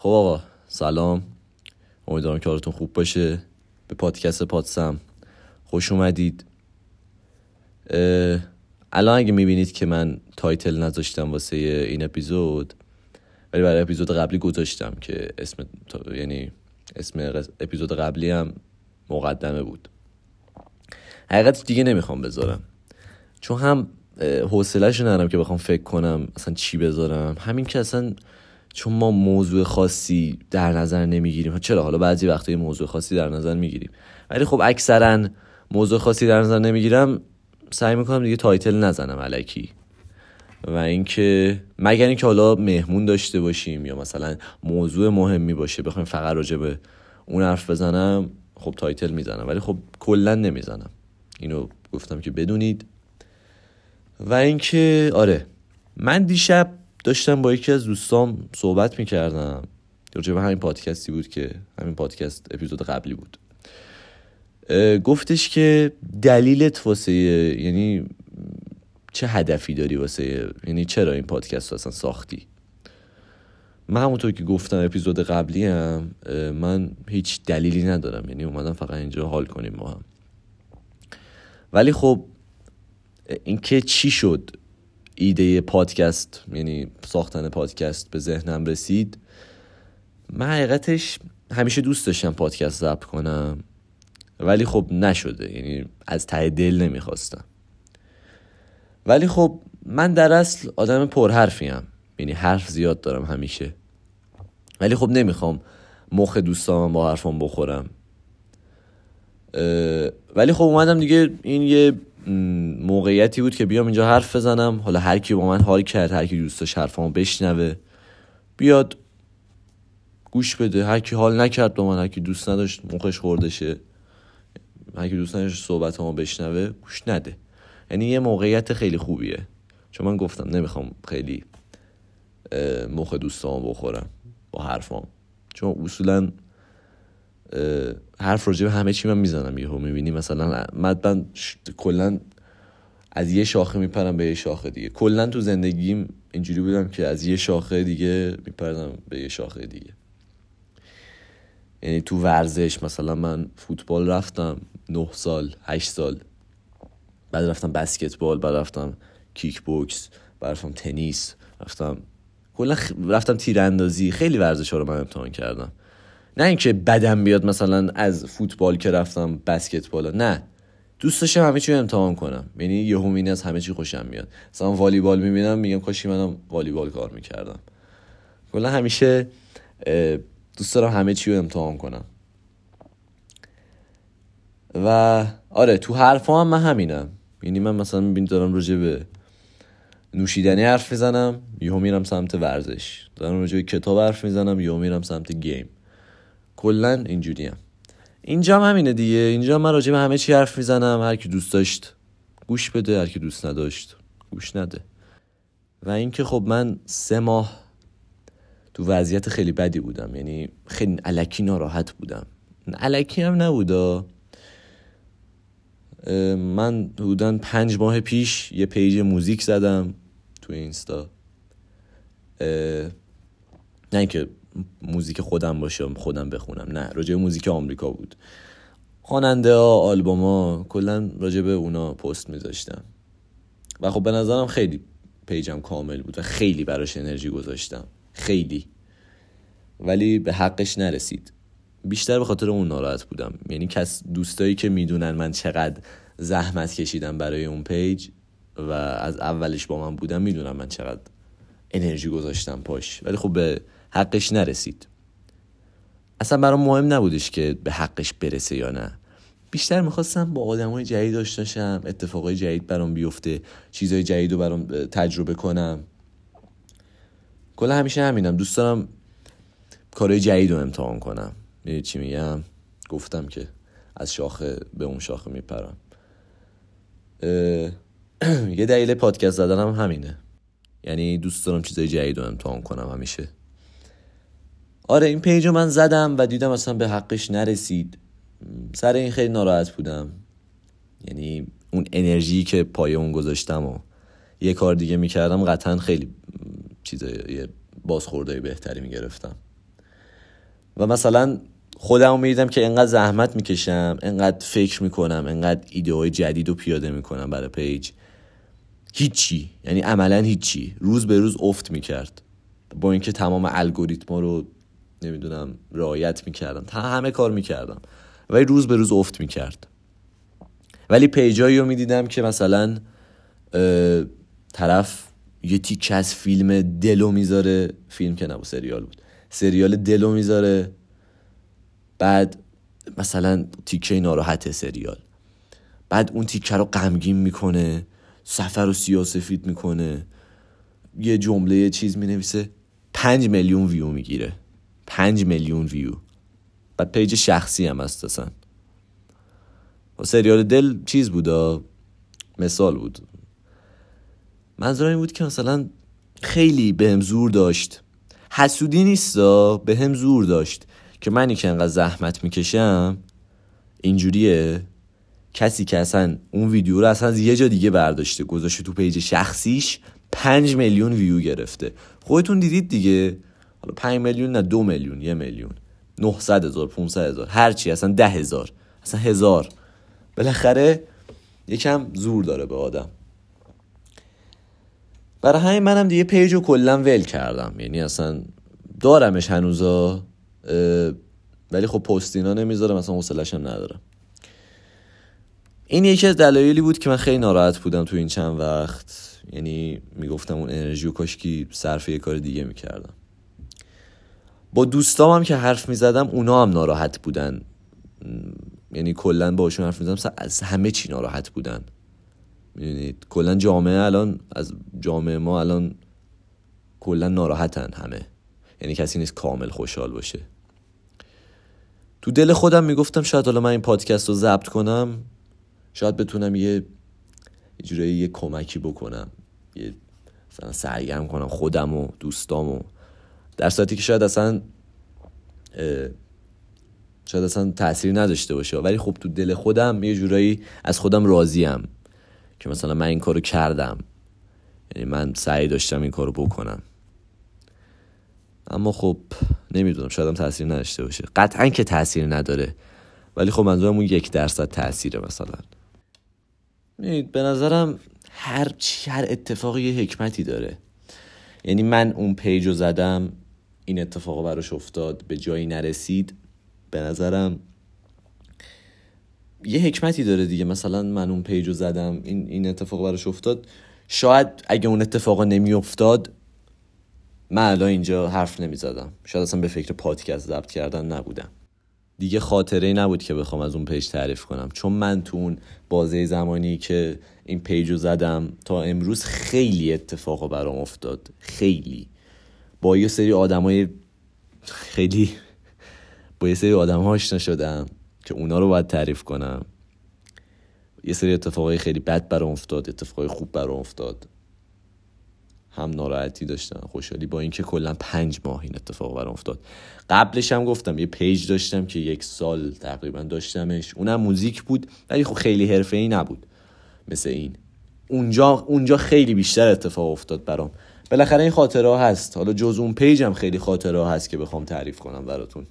خب آقا سلام. امیدوارم که حالتون خوب باشه. به پادکست پادسم خوش اومدید. الان اگه می‌بینید که من تایتل نذاشتم واسه این اپیزود ولی برای اپیزود قبلی گذاشتم که اسم یعنی اسم اپیزود قبلی هم مقدمه بود. حقیقت دیگه نمی‌خوام بذارم. چون هم حوصلهش ندارم که بخوام فکر کنم اصلا چی بذارم. همین که اصلا چون ما موضوع خاصی در نظر نمی‌گیریم. چرا؟ حالا بعضی وقتا موضوع خاصی در نظر می‌گیریم. ولی خب اکثرا موضوع خاصی در نظر نمی‌گیرم سعی می‌کنم دیگه title نزنم الکی. و اینکه مگر اینکه حالا مهمون داشته باشیم یا مثلا موضوع مهمی باشه بخوایم فقط راجع به اون حرف بزنم خب title می‌زنم. ولی خب کلا نمی‌زنم. اینو گفتم که بدونید. و اینکه آره من دیشب داشتم با یکی از دوستام صحبت می‌کردم. راجع به همین پادکستی بود که همین پادکست اپیزود قبلی بود. گفتش که دلیلت واسه یعنی چه هدفی داری واسه یعنی چرا این پادکست رو اصلا ساختی؟ من همونطور که گفتم اپیزود قبلی هم من هیچ دلیلی ندارم. یعنی اومدم فقط اینجا حال کنیم ما هم. ولی خب اینکه چی شد؟ ایده پادکست یعنی ساختن پادکست به ذهنم رسید. من حقیقتش همیشه دوست داشتم پادکست ضبط کنم ولی خب نشده یعنی از ته دل نمی‌خواستم. ولی خب من در اصل آدم پرحرفیم یعنی حرف زیاد دارم همیشه. ولی خب نمی‌خوام مخ دوستامم با حرفم بخورم. ولی خب اومدم دیگه این یه موقعیتی بود که بیام اینجا حرف بزنم. حالا هر کی با من حال کرد هر کی دوست داشت حرفامو بشنوه بیاد گوش بده. هر کی حال نکرد با من هر کی دوست نداشت مخش خوردشه. هر کی دوست نداشت صحبتامو بشنوه گوش نده. یعنی یه موقعیت خیلی خوبیه. چون من گفتم نمی‌خوام خیلی مخ دوستامو بخورم با حرفام. چون اصولا حرف راجع به همه چی من می‌زنم یهو می‌بینی؟ مثلا من کلا از یه شاخه میپرم به یه شاخه دیگه. کلا تو زندگیم اینجوری بودم که از یه شاخه دیگه میپردم به یه شاخه دیگه. یعنی تو ورزش مثلا من فوتبال رفتم نه سال هشت سال. بعد رفتم بسکتبال بعد رفتم کیک بوکس بعد رفتم تنیس رفتم کلا رفتم تیراندازی. خیلی ورزش ها رو من امتحان کردم. نه اینکه بدم بیاد مثلا از فوتبال که رفتم بسکتبال. نه. دوست داشتم همه چی امتحان کنم. یعنی یهو از همه چی خوشم میاد. مثلا والیبال می‌بینم میگم کاشی منم والیبال کار می‌کردم. کلا همیشه دوست دارم همه چی رو امتحان کنم. و آره تو حرفا هم من همینم. یعنی من مثلا می‌بینی دارم راجع به نوشیدنی حرف می‌زنم یهو میرم سمت ورزش. دارم راجع به کتاب حرف می‌زنم یهو میرم سمت گیم. کلا اینجوری هم. اینجا هم همینه دیگه. اینجا من راجع به همه چی حرف می‌زنم. هر کی دوست داشت گوش بده. هر کی دوست نداشت گوش نده. و اینکه خب من سه ماه تو وضعیت خیلی بدی بودم. یعنی خیلی علکی ناراحت بودم. الکی هم نبودا. من حدودا پنج ماه پیش یه page موزیک زدم تو اینستا. نه اینکه موزیک خودم باشه خودم بخونم. نه راجع به موزیک آمریکا بود. خواننده ها آلبوم کلا راجع به اونا پست میذاشتم. و خب به نظرم خیلی page م کامل بود و خیلی براش انرژی گذاشتم. خیلی. ولی به حقش نرسید. بیشتر به خاطر اون ناراحت بودم. یعنی کس دوستایی که می‌دونن من چقدر زحمت کشیدم برای اون پیج و از اولش با من بودم می‌دونم من چقدر انرژی گذاشتم پاش. ولی خب به حقش نرسید. اصلا برام مهم نبودش که به حقش برسه یا نه. بیشتر می‌خواستم با آدم های جدید داشتاشم اتفاقای جدید برام بیفته چیزهای جدید رو برام تجربه کنم. کلا همیشه همینم. دوست دارم کارهای جدید رو امتحان کنم. می‌دونی چی میگم؟ گفتم که از شاخه به اون شاخه میپرم. یه دلیل پادکست زدنم همینه. یعنی دوست دارم چیزای جدید رو امتحان کنم همیشه. آره این پیج رو من زدم و دیدم اصلا به حقش نرسید. سر این خیلی ناراحت بودم. یعنی اون انرژی که پای اون گذاشتم و یه کار دیگه می‌کردم قطعا خیلی چیز یه بازخورده بهتری می‌گرفتم. و مثلا خودم می‌دیدم که انقدر زحمت می‌کشم انقدر فکر می‌کنم انقدر ایده های جدید رو پیاده می‌کنم برای پیج هیچی یعنی عملا هیچی. روز به روز افت می‌کرد. با اینکه تمام الگوریتما رو نمی‌دونم رعایت می‌کردم تا همه کار می‌کردم ولی روز به روز افت می‌کرد. ولی پیجایی رو می‌دیدم که مثلا طرف یه تیکه از فیلم دلو می‌ذاره. فیلم که نبود سریال بود. سریال دلو می‌ذاره. بعد مثلا تیکه ناراحت سریال. بعد اون تیکه رو غمگین می‌کنه. سفر رو سیاسفید می‌کنه. یه جمله چیز می‌نویسه. پنج میلیون ویو می‌گیره. پنج میلیون ویو. بعد page شخصی هم هست اصلا. سریال دل چیز بودا مثال بود. منظورم این بود که مثلا خیلی بهم زور داشت. حسودی نیستا بهم زور داشت. که منی که انقدر زحمت می‌کشم اینجوریه. کسی که اصلا اون ویدیو رو اصلا از یه جا دیگه برداشته گذاشته تو page شخصیش پنج میلیون ویو گرفته. خودتون دیدید دیگه. حالا پنج میلیون نه دو میلیون یه میلیون. 900 هزار 500 هزار. هرچی اصلا ده هزار. اصلا هزار. بالاخره یکم زور داره به آدم. برای همین منم دیگه پیج رو کلا ول کردم. یعنی اصلا دارمش هنوزا ولی خب پستینا نمی‌ذارم حوصلش هم ندارم. این یکی از دلایلی بود که من خیلی ناراحت بودم تو این چند وقت. یعنی می‌گفتم اون انرژی و کاشکی صرف یه کار دیگه می‌کردم. با دوستام هم که حرف می‌زدم اونا هم ناراحت بودن. یعنی کلا باشون حرف می‌زدم از همه چی ناراحت بودن. می‌دونید؟ کلا جامعه الان از جامعه ما الان کلا ناراحتن همه. یعنی کسی نیست کامل خوشحال باشه. تو دل خودم می‌گفتم شاید حالا من این پادکست رو ضبط کنم. شاید بتونم یه جورایی یه کمکی بکنم. یه مثلا سرگرم کنم خودم و دوستام و در صورتی که شاید اصلا شاید اصلا تاثیر نداشته باشه ولی خب تو دل خودم یه جورایی از خودم راضیم که مثلا من این کارو کردم. یعنی من سعی داشتم این کارو بکنم. اما خب نمی‌دونم شاید هم تاثیر نداشته باشه. قطعا که تاثیر نداره ولی خب منظورم اون یک درصد تاثیره مثلا. به نظرم هر چی هر اتفاقی یه حکمتی داره. یعنی من اون پیج رو زدم این اتفاق براش افتاد به جایی نرسید. به نظرم یه حکمتی داره دیگه. مثلا من اون پیج رو زدم این, این اتفاق براش افتاد. شاید اگه اون اتفاق نمی افتاد من الان اینجا حرف نمی زدم شاید اصلا به فکر پادکست ضبط کردن نبودم. دیگه خاطره نبود که بخوام از اون پیج تعریف کنم. چون من تو اون بازه زمانی که این پیج رو زدم تا امروز خیلی اتفاق برام افتاد. خیلی. با یه سری آدمای خیلی با یه سری آدم آشنا شدم که اونا رو باید تعریف کنم. یه سری اتفاقای خیلی بد برام افتاد اتفاقای خوب برام افتاد. هم ناراحتی داشتم خوشحالی با اینکه کلا پنج ماه این اتفاق برام افتاد. قبلش هم گفتم یه پیج داشتم که یک سال تقریبا داشتمش. اونم موزیک بود ولی خب خیلی حرفه ای نبود. مثل این. اونجا اونجا خیلی بیشتر اتفاق افتاد برام. بالاخره این خاطره هست. حالا جز اون پیجم خیلی خاطره هست که بخوام تعریف کنم براتون.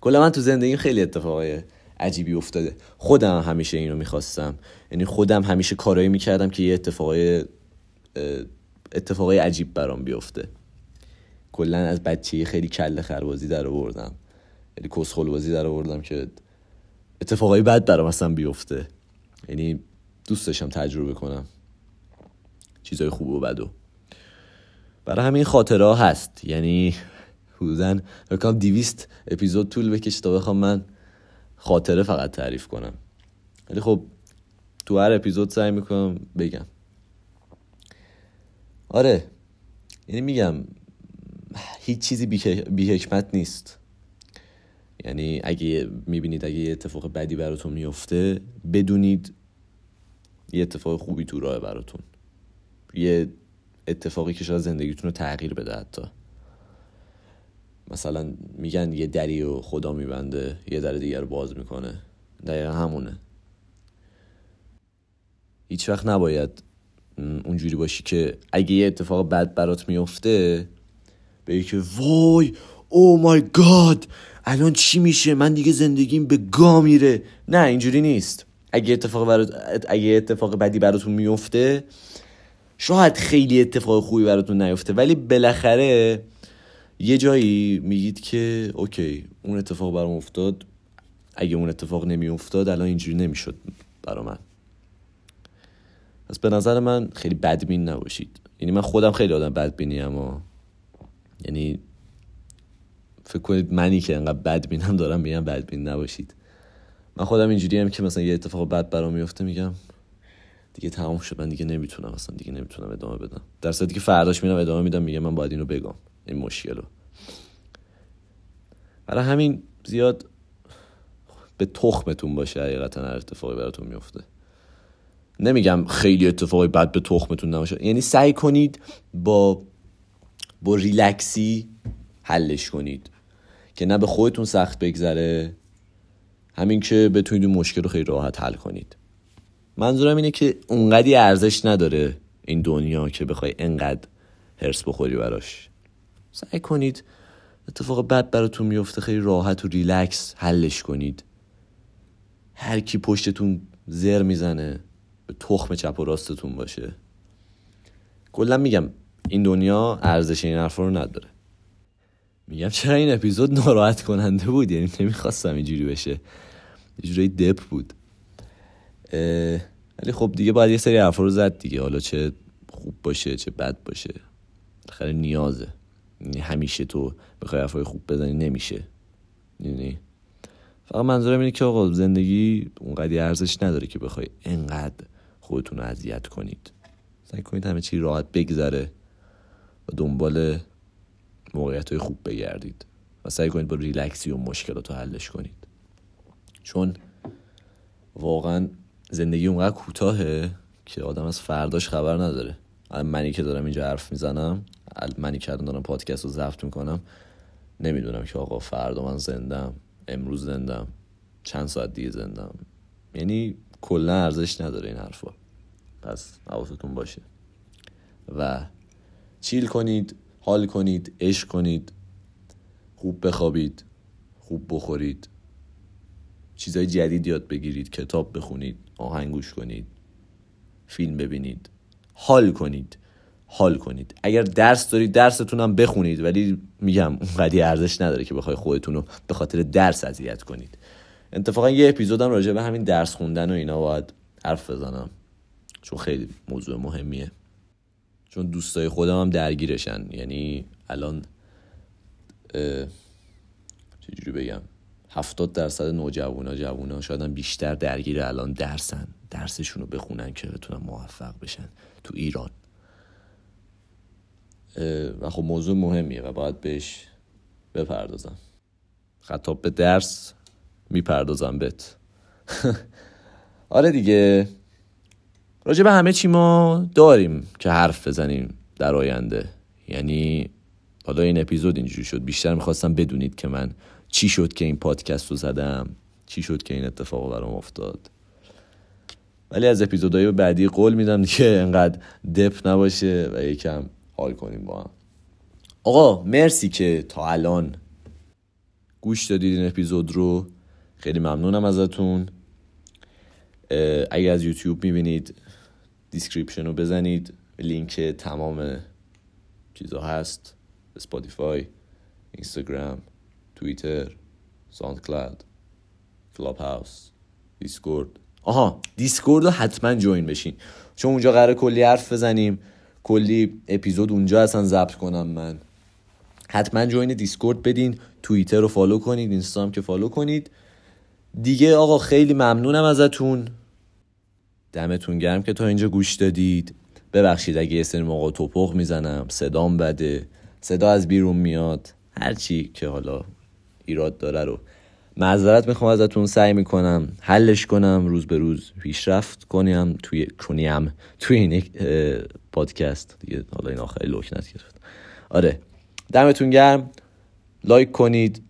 کلا من تو زندگی خیلی اتفاقای عجیبی افتاده. خودم همیشه این رو می‌خواستم. یعنی خودم همیشه کارایی می‌کردم که یه اتفاقای اتفاقای عجیب برام بیفته. کلا از بچه خیلی کله خربازی در آوردم. یعنی کسخل بازی در آوردم که اتفاقای بد برام اصلا بیفته. یعنی دوست داشتم تجربه کنم. چیزای خوب و بدو برای همین خاطره هست. یعنی حدودا بکنم دیویست اپیزود طول بکشه تا بخوام من خاطره فقط تعریف کنم. ولی خب تو هر اپیزود سعی می‌کنم بگم. آره. یعنی میگم هیچ چیزی بی حکمت نیست. یعنی اگه می‌بینید اگه یه اتفاق بدی براتون میفته بدونید یه اتفاق خوبی تو راه براتون. یه اتفاقی که شاید زندگیتون رو تغییر بده حتی. مثلا میگن یه دری و خدا میبنده یه در دیگر رو باز می‌کنه. دقیقا همونه. هیچ وقت نباید اونجوری باشی که اگه یه اتفاق بد برات میفته بگی که وای او مای گاد الان چی میشه؟ من دیگه زندگیم به گا میره. نه اینجوری نیست. اگه اتفاق برات اگه اتفاق بدی براتون میفته شاید خیلی اتفاق خوبی براتون نیفته ولی بالاخره یه جایی میگید که اوکی اون اتفاق برام افتاد. اگه اون اتفاق نمی افتاد الان اینجوری نمی‌شد برا من. پس به نظر من خیلی بدبین نباشید. یعنی من خودم خیلی آدم بدبینی اما یعنی فکر کنید منی که انقدر بدبینم دارم میگم بدبین نباشید. من خودم اینجوری هم که مثلا یه اتفاق بد برام میفته میگم دیگه تمام شد. من دیگه نمی‌تونم اصلا دیگه نمی‌تونم ادامه بدم. در صورتی که فرداش میرم ادامه میدم میگم من باید اینو بگم. این مشکل رو. برای همین زیاد به تخمتون باشه حقیقتا هر اتفاقی براتون میفته. نمیگم خیلی اتفاقی بد به تخمتون نباشه. یعنی سعی کنید با با ریلکسی حلش کنید. که نه به خودتون سخت بگذره همین که بتونید مشکل رو خیلی راحت حل کنید. منظورم اینه که اونقدی ارزش نداره این دنیا که بخوای انقدر هرس بخوری براش. سعی کنید اتفاق بد براتون میفته خیلی راحت و ریلکس حلش کنید. هر کی پشتتون زر می‌زنه به تخم چپ و راستتون باشه. کلا میگم این دنیا ارزش این حرفا رو نداره. میگم چرا این اپیزود ناراحت کننده بود؟ یعنی نمی‌خواستم اینجوری بشه. یه جوری دپ بود. ولی خب دیگه باید یه سری حرفا رو زد دیگه. حالا چه خوب باشه چه بد باشه. بالاخره نیازه. یعنی همیشه تو بخوای حرفای خوب بزنی نمیشه. یعنی فقط منظورم اینه که آقا زندگی اونقدی ارزش نداره که بخوای انقدر خودتون رو اذیت کنید. سعی کنید همه چی راحت بگذره و دنبال موقعیت های خوب بگردید و سعی کنید با ریلکسی و مشکلات رو حلش کنید. چون واقعا زندگی اونقدر کوتاهه که آدم از فرداش خبر نداره. منی که دارم اینجا حرف می‌زنم منی که دارم پادکست رو ضبط می‌کنم نمی‌دونم که آقا فردا من زندم امروز زندم چند ساعت دیگه زندم. یعنی کلا ارزش نداره این حرفا. پس حواستون باشه. و چیل کنید حال کنید عشق کنید خوب بخوابید خوب بخورید. چیزای جدید یاد بگیرید کتاب بخونید. آهنگ گوش کنید فیلم ببینید حال کنید حال کنید. اگر درس دارید درستون هم بخونید ولی میگم اونقدی ارزش نداره که بخوای خودتون رو به خاطر درس اذیت کنید. اتفاقا یه اپیزودم راجع به همین درس خوندن و اینا باید حرف بزنم. چون خیلی موضوع مهمیه. چون دوستای خودم هم درگیرشن. یعنی الان چجوری بگم؟ هفتاد درصد نوجوانا جوونا شاید بیشتر درگیر الان درسن. درسشون رو بخونن که بتونن موفق بشن تو ایران. و خب موضوع مهمیه و باید بهش بپردازم. خطاب به درس می‌پردازم بهت. آره دیگه. راجع به همه چی ما داریم که حرف بزنیم در آینده. یعنی حالا این اپیزود اینجوری شد. بیشتر می‌خواستم بدونید که من چی شد که این پادکست رو زدم؟ چی شد که این اتفاق برام افتاد؟ ولی از اپیزودهای بعدی قول میدم که انقدر دپ نباشه و یکم حال کنیم با هم. آقا مرسی که تا الان گوش دادید این اپیزود رو. خیلی ممنونم ازتون. اگر از یوتیوب می‌بینید description رو بزنید. لینک تمام چیزا هست. اسپاتیفای اینستاگرام. توییتر ساوند کلاود کلاب هاوس دیسکورد. آها دیسکورد رو حتما join بشین. چون اونجا قراره کلی حرف بزنیم. کلی اپیزود اونجا اصلا ضبط کنم من. حتما join دیسکورد بدین. توییتر رو follow کنید اینستامم که follow کنید. دیگه آقا خیلی ممنونم ازتون. دمتون گرم که تا اینجا گوش دادید. ببخشید اگه یه سری موقع تپق می‌زنم. صدام بده. صدا از بیرون میاد. هرچی که حالا ایراد داره رو. معذرت می‌خوام ازتون سعی می‌کنم حلش کنم. روز به روز پیشرفت کنیم توی کنیم. توی این پادکست. دیگه حالا این آخری لکنت گرفت. آره. دمتون گرم. لایک کنید.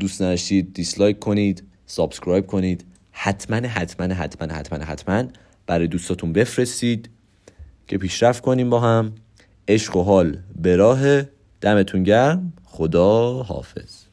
دوست نداشتید dislike کنید. subscribe کنید. حتما حتما حتما حتما حتما برای دوستاتون بفرستید که پیشرفت کنیم با هم. عشق و حال به راه. دمتون گرم. خدا حافظ.